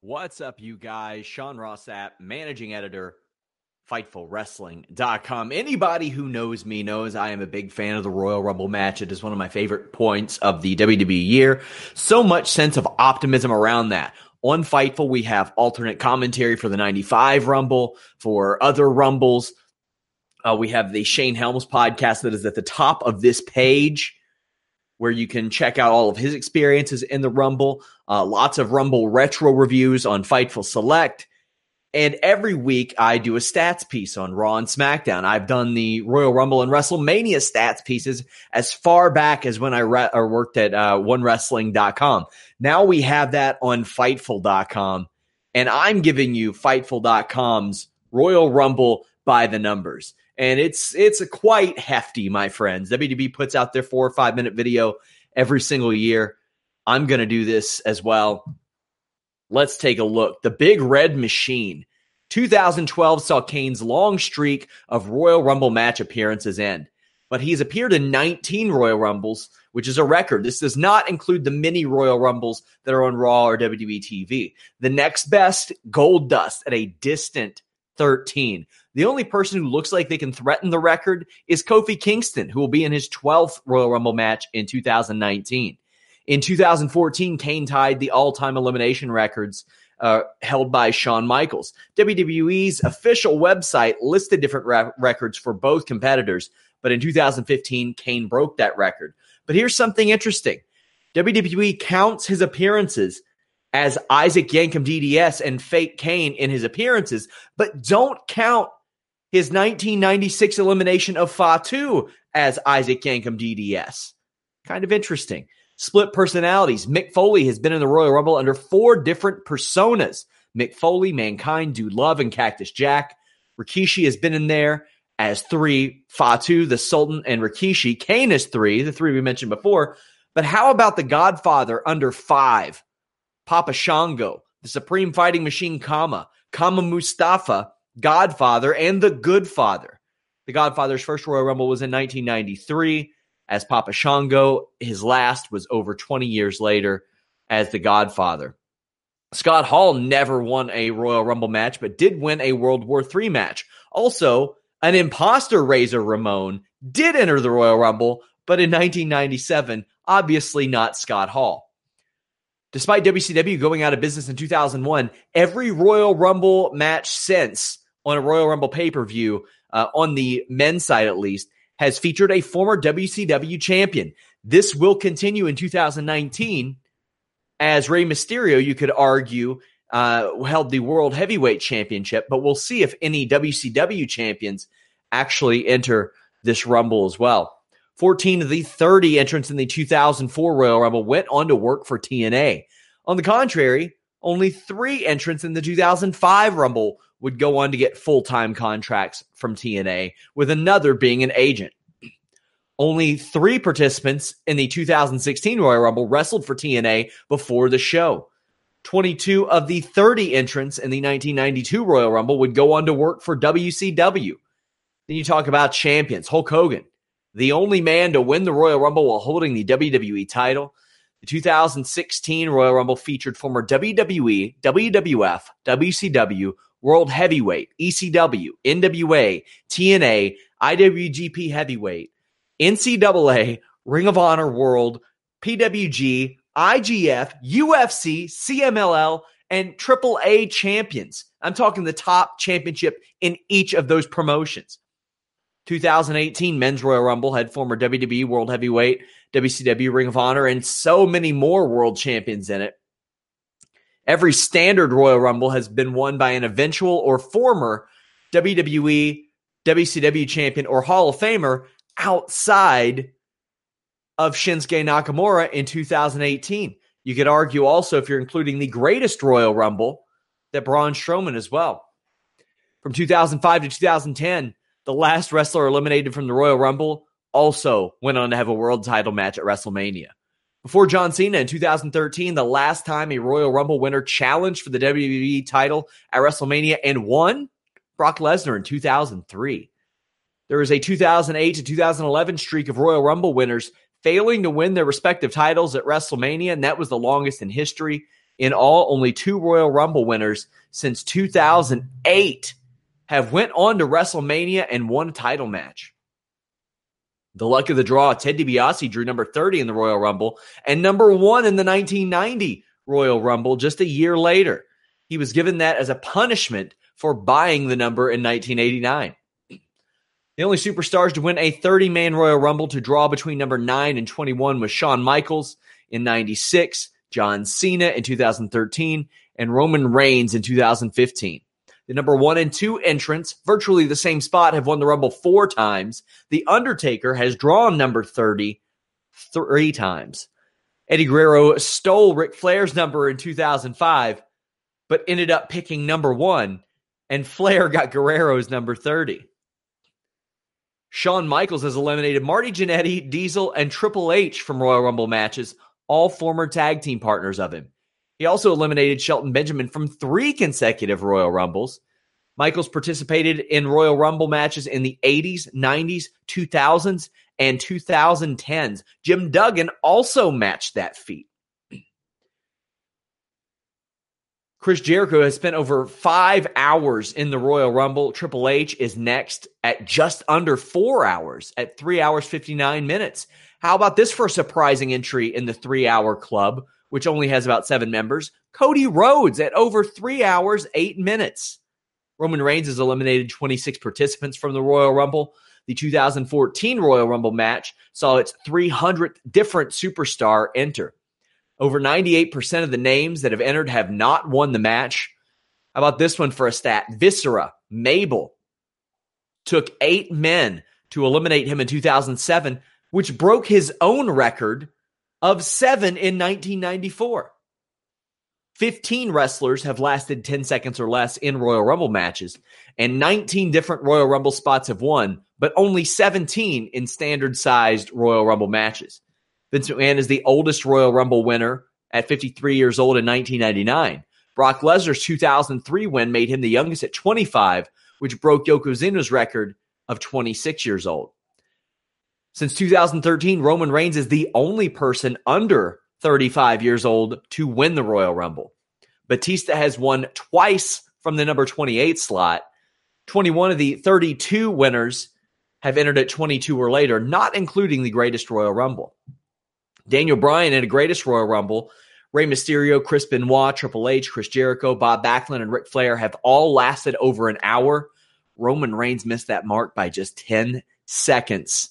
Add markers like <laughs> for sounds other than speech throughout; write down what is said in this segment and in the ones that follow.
What's up, you guys? Sean Ross Sapp, managing editor, FightfulWrestling.com. Anybody who knows me knows I am a big fan of the Royal Rumble match. It is one of my favorite points of the WWE year. So much sense of optimism around that. On Fightful, we have alternate commentary for the 95 Rumble, for other Rumbles. Uh, we have the Shane Helms podcast that is at the top of this page where you can check out all of his experiences in the Rumble. Uh, lots of Rumble retro reviews on Fightful Select. And every week I do a stats piece on Raw and SmackDown. I've done the Royal Rumble and WrestleMania stats pieces as far back as when I re- or worked at uh, OneWrestling.com. Now we have that on Fightful.com. And I'm giving you Fightful.com's Royal Rumble by the numbers and it's it's a quite hefty, my friends. WWE puts out their four or five minute video every single year. I'm going to do this as well. Let's take a look. The Big Red Machine. 2012 saw Kane's long streak of Royal Rumble match appearances end, but he's appeared in 19 Royal Rumbles, which is a record. This does not include the mini Royal Rumbles that are on Raw or WWE TV. The next best, Goldust, at a distant 13. The only person who looks like they can threaten the record is Kofi Kingston, who will be in his 12th Royal Rumble match in 2019. In 2014, Kane tied the all time elimination records uh, held by Shawn Michaels. WWE's official website listed different re- records for both competitors, but in 2015, Kane broke that record. But here's something interesting WWE counts his appearances as Isaac Yankem DDS and Fake Kane in his appearances, but don't count his 1996 elimination of Fatu as Isaac Yankem DDS. Kind of interesting. Split personalities. Mick Foley has been in the Royal Rumble under four different personas. Mick Foley, Mankind, Dude Love, and Cactus Jack. Rikishi has been in there as three, Fatu, the Sultan, and Rikishi. Kane is three, the three we mentioned before. But how about the Godfather under five? Papa Shango, the Supreme Fighting Machine Kama, Kama Mustafa, Godfather, and The Goodfather. The Godfather's first Royal Rumble was in 1993 as Papa Shango. His last was over 20 years later as The Godfather. Scott Hall never won a Royal Rumble match, but did win a World War III match. Also, an imposter Razor Ramon did enter the Royal Rumble, but in 1997, obviously not Scott Hall. Despite WCW going out of business in 2001, every Royal Rumble match since on a Royal Rumble pay per view, uh, on the men's side at least, has featured a former WCW champion. This will continue in 2019 as Rey Mysterio, you could argue, uh, held the World Heavyweight Championship, but we'll see if any WCW champions actually enter this Rumble as well. 14 of the 30 entrants in the 2004 Royal Rumble went on to work for TNA. On the contrary, only three entrants in the 2005 Rumble would go on to get full time contracts from TNA, with another being an agent. Only three participants in the 2016 Royal Rumble wrestled for TNA before the show. 22 of the 30 entrants in the 1992 Royal Rumble would go on to work for WCW. Then you talk about champions Hulk Hogan, the only man to win the Royal Rumble while holding the WWE title. The 2016 Royal Rumble featured former WWE, WWF, WCW, World Heavyweight, ECW, NWA, TNA, IWGP Heavyweight, NCAA, Ring of Honor World, PWG, IGF, UFC, CMLL, and AAA champions. I'm talking the top championship in each of those promotions. 2018 Men's Royal Rumble had former WWE World Heavyweight, WCW Ring of Honor, and so many more world champions in it. Every standard Royal Rumble has been won by an eventual or former WWE, WCW champion, or Hall of Famer outside of Shinsuke Nakamura in 2018. You could argue also, if you're including the greatest Royal Rumble, that Braun Strowman as well. From 2005 to 2010, the last wrestler eliminated from the Royal Rumble also went on to have a world title match at WrestleMania. Before John Cena in 2013, the last time a Royal Rumble winner challenged for the WWE title at WrestleMania and won, Brock Lesnar in 2003. There is a 2008 to 2011 streak of Royal Rumble winners failing to win their respective titles at WrestleMania, and that was the longest in history. In all, only two Royal Rumble winners since 2008 have went on to WrestleMania and won a title match. The luck of the draw, Ted DiBiase drew number 30 in the Royal Rumble and number one in the 1990 Royal Rumble just a year later. He was given that as a punishment for buying the number in 1989. The only superstars to win a 30 man Royal Rumble to draw between number 9 and 21 was Shawn Michaels in 96, John Cena in 2013, and Roman Reigns in 2015. The number one and two entrants, virtually the same spot, have won the Rumble four times. The Undertaker has drawn number 30 three times. Eddie Guerrero stole Ric Flair's number in 2005, but ended up picking number one, and Flair got Guerrero's number 30. Shawn Michaels has eliminated Marty Jannetty, Diesel, and Triple H from Royal Rumble matches, all former tag team partners of him. He also eliminated Shelton Benjamin from three consecutive Royal Rumbles. Michaels participated in Royal Rumble matches in the 80s, 90s, 2000s, and 2010s. Jim Duggan also matched that feat. <clears throat> Chris Jericho has spent over five hours in the Royal Rumble. Triple H is next at just under four hours, at three hours, 59 minutes. How about this for a surprising entry in the three hour club? Which only has about seven members. Cody Rhodes at over three hours, eight minutes. Roman Reigns has eliminated 26 participants from the Royal Rumble. The 2014 Royal Rumble match saw its 300th different superstar enter. Over 98% of the names that have entered have not won the match. How about this one for a stat? Viscera, Mabel, took eight men to eliminate him in 2007, which broke his own record of seven in 1994. 15 wrestlers have lasted 10 seconds or less in Royal Rumble matches, and 19 different Royal Rumble spots have won, but only 17 in standard sized Royal Rumble matches. Vince McMahon is the oldest Royal Rumble winner at 53 years old in 1999. Brock Lesnar's 2003 win made him the youngest at 25, which broke Yokozuna's record of 26 years old. Since 2013, Roman Reigns is the only person under 35 years old to win the Royal Rumble. Batista has won twice from the number 28 slot. 21 of the 32 winners have entered at 22 or later, not including the greatest Royal Rumble. Daniel Bryan in a greatest Royal Rumble. Rey Mysterio, Chris Benoit, Triple H, Chris Jericho, Bob Backlund, and Ric Flair have all lasted over an hour. Roman Reigns missed that mark by just 10 seconds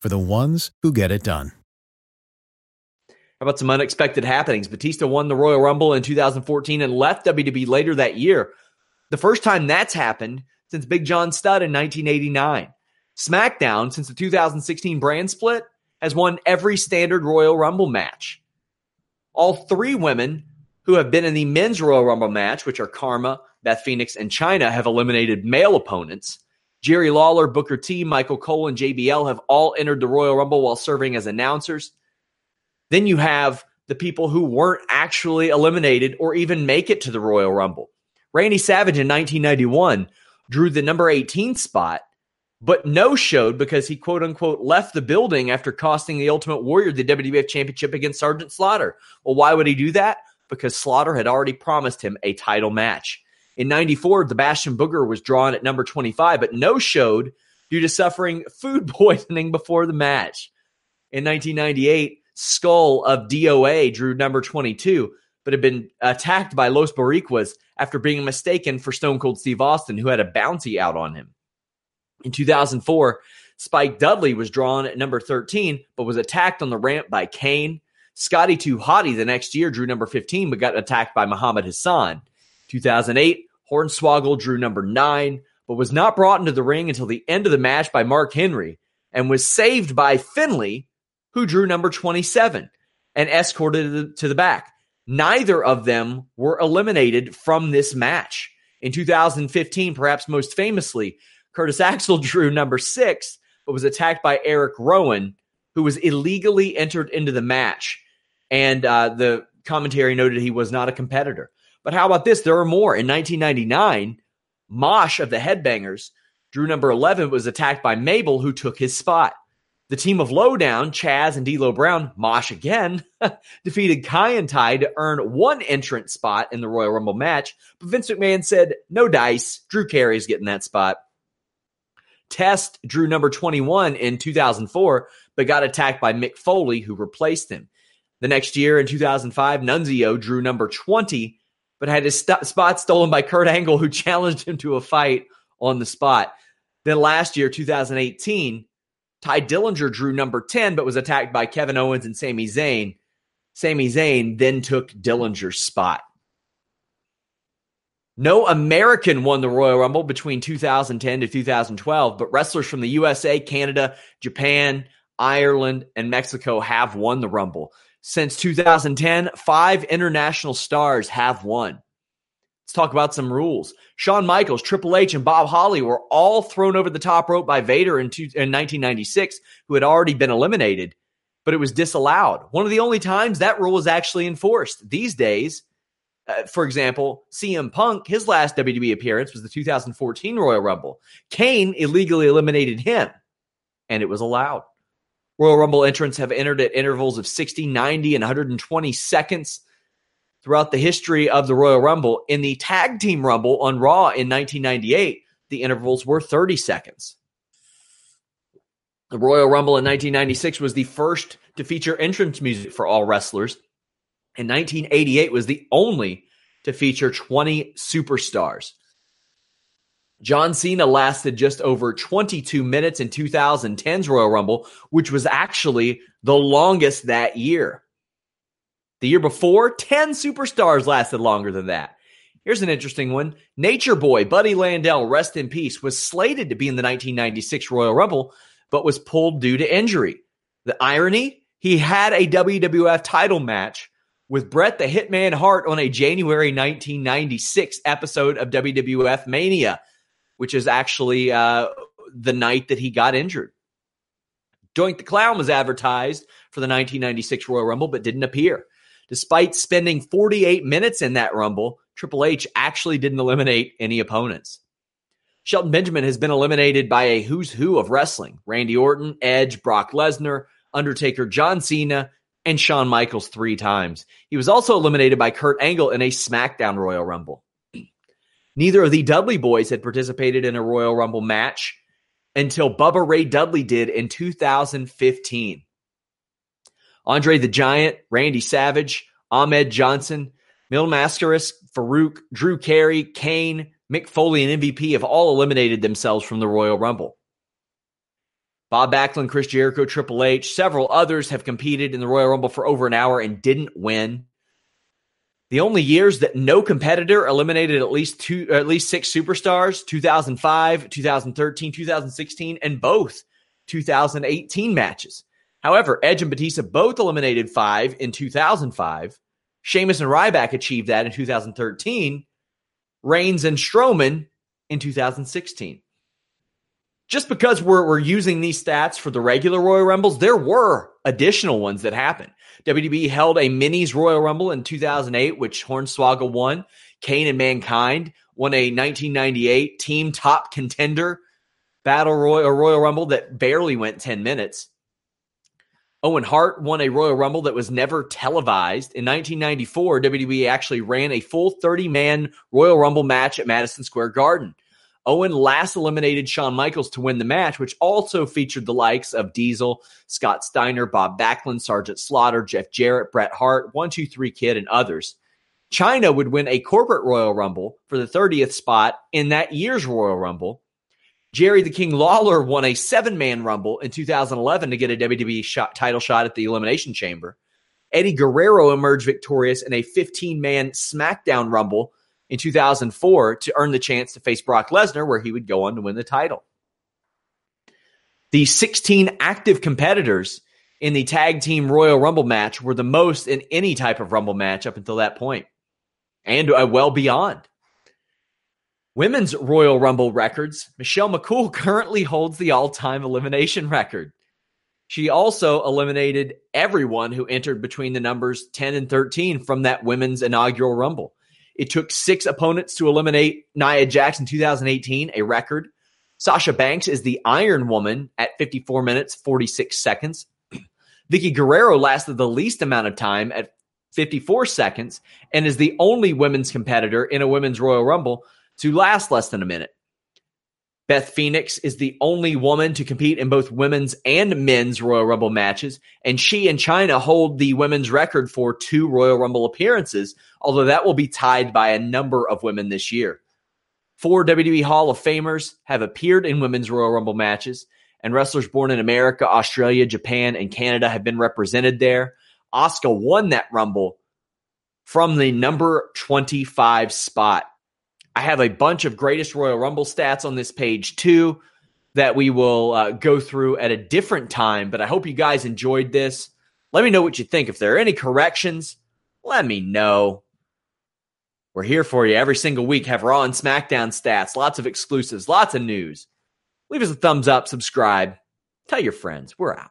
for the ones who get it done. How about some unexpected happenings? Batista won the Royal Rumble in 2014 and left WWE later that year. The first time that's happened since Big John Studd in 1989. SmackDown, since the 2016 brand split, has won every standard Royal Rumble match. All three women who have been in the men's Royal Rumble match, which are Kharma, Beth Phoenix, and Chyna, have eliminated male opponents. Jerry Lawler, Booker T, Michael Cole, and JBL have all entered the Royal Rumble while serving as announcers. Then you have the people who weren't actually eliminated or even make it to the Royal Rumble. Randy Savage in 1991 drew the number 18 spot, but no showed because he quote unquote left the building after costing the Ultimate Warrior the WWF Championship against Sergeant Slaughter. Well, why would he do that? Because Slaughter had already promised him a title match. In 94, the Bastion Booger was drawn at number 25, but no showed due to suffering food <laughs> poisoning before the match. In 1998, Skull of DOA drew number 22, but had been attacked by Los Boricuas after being mistaken for Stone Cold Steve Austin, who had a bounty out on him. In 2004, Spike Dudley was drawn at number 13, but was attacked on the ramp by Kane. Scotty 2 Hotty the next year drew number 15, but got attacked by Muhammad Hassan. 2008, Hornswoggle drew number 9, but was not brought into the ring until the end of the match by Mark Henry and was saved by Finlay, who drew number 27 and escorted to the back. Neither of them were eliminated from this match. In 2015, perhaps most famously, Curtis <laughs> Axel drew number six, but was attacked by Eric Rowan, who was illegally entered into the match. And uh, the commentary noted he was not a competitor. But how about this? There are more. In 1999, Mosh of the Headbangers drew number 11, was attacked by Mabel, who took his spot. The team of Lowdown, Chaz and D'Lo Brown, Mosh again, <laughs> defeated Kaientai to earn one entrant spot in the Royal Rumble match. But Vince McMahon said, no dice. Drew Carey's getting that spot. Test drew number 21 in 2004, but got attacked by Mick Foley, who replaced him. The next year in 2005, Nunzio drew number 20, but had his st- spot stolen by Kurt Angle, who challenged him to a fight on the spot. Then last year, 2018, Tye Dillinger drew number 10, but was attacked by Kevin Owens and Sami Zayn. Sami Zayn then took Dillinger's spot. No American won the Royal Rumble between 2010 to 2012, but wrestlers from the USA, Canada, Japan, Ireland, and Mexico have won the Rumble. Since 2010, five international stars have won. Let's talk about some rules. Shawn Michaels, Triple H, and Bob Holly were all thrown over the top rope by Vader in, two, in 1996, who had already been eliminated, but it was disallowed. One of the only times that rule was actually enforced. These days, uh, for example, CM Punk, his last WWE appearance was the 2014 Royal Rumble. Kane illegally eliminated him, and it was allowed. Royal Rumble entrants have entered at intervals of 60, 90, and 120 seconds throughout the history of the Royal Rumble. In the Tag Team Rumble on Raw in 1998, the intervals were 30 seconds. The Royal Rumble in 1996 was the first to feature entrance music for all wrestlers. and 1988 was the only to feature 20 superstars. John Cena lasted just over 22 minutes in 2010's Royal Rumble, which was actually the longest that year. The year before, 10 superstars lasted longer than that. Here's an interesting one. Nature Boy Buddy Landel, rest in peace, was slated to be in the 1996 Royal Rumble, but was pulled due to injury. The irony? He had a WWF title match with Bret the Hitman Hart on a January 1996 episode of WWF Mania, which is actually uh, the night that he got injured. Doink the Clown was advertised for the 1996 Royal Rumble, but didn't appear. Despite spending 48 minutes in that Rumble, Triple H actually didn't eliminate any opponents. Shelton Benjamin has been eliminated by a who's who of wrestling Randy Orton, Edge, Brock Lesnar, Undertaker, John Cena, and Shawn Michaels three times. He was also eliminated by Kurt Angle in a SmackDown Royal Rumble. Neither of the Dudley boys had participated in a Royal Rumble match until Bubba Ray Dudley did in 2015. Andre the Giant, Randy Savage, Ahmed Johnson, Mil Mascaras, Farouk, Drew Carey, Kane, Mick Foley, and MVP have all eliminated themselves from the Royal Rumble. Bob Backlund, Chris Jericho, Triple H, several others have competed in the Royal Rumble for over an hour and didn't win. The only years that no competitor eliminated at least two, at least six superstars: 2005, 2013, 2016, and both 2018 matches. However, Edge and Batista both eliminated five in 2005. Sheamus and Ryback achieved that in 2013. Reigns and Strowman in 2016. Just because we're, we're using these stats for the regular Royal Rumbles, there were additional ones that happened. WWE held a minis Royal Rumble in 2008, which Hornswoggle won. Kane and Mankind won a 1998 team top contender battle Royal, Royal Rumble that barely went 10 minutes. Owen Hart won a Royal Rumble that was never televised. In 1994, WWE actually ran a full 30 man Royal Rumble match at Madison Square Garden. Owen last eliminated Shawn Michaels to win the match, which also featured the likes of Diesel, Scott Steiner, Bob Backlund, Sergeant Slaughter, Jeff Jarrett, Bret Hart, 123 Kid, and others. Chyna would win a corporate Royal Rumble for the 30th spot in that year's Royal Rumble. Jerry the King Lawler won a seven man Rumble in 2011 to get a WWE shot, title shot at the Elimination Chamber. Eddie Guerrero emerged victorious in a 15 man SmackDown Rumble in 2004 to earn the chance to face Brock Lesnar, where he would go on to win the title. The 16 active competitors in the tag team Royal Rumble match were the most in any type of Rumble match up until that point, and uh, well beyond. Women's Royal Rumble records Michelle McCool <laughs> currently holds the all time elimination record. She also eliminated everyone who entered between the numbers 10 and 13 from that women's inaugural Rumble. It took six opponents to eliminate Nia in 2018, a record. Sasha Banks is the Iron Woman at 54 minutes, 46 seconds. <clears throat> Vickie Guerrero lasted the least amount of time at 54 seconds and is the only women's competitor in a women's Royal Rumble to last less than a minute. Beth Phoenix is the only woman to compete in both women's and men's Royal Rumble matches, and she and Chyna hold the women's record for two Royal Rumble appearances, although that will be tied by a number of women this year. Four WWE Hall of Famers have appeared in women's Royal Rumble matches, and wrestlers born in America, Australia, Japan, and Canada have been represented there. Asuka won that Rumble from the number 25 spot. I have a bunch of greatest Royal Rumble stats on this page too that we will uh, go through at a different time. But I hope you guys enjoyed this. Let me know what you think. If there are any corrections, let me know. We're here for you every single week. Have Raw and SmackDown stats, lots of exclusives, lots of news. Leave us a thumbs up, subscribe, tell your friends. We're out.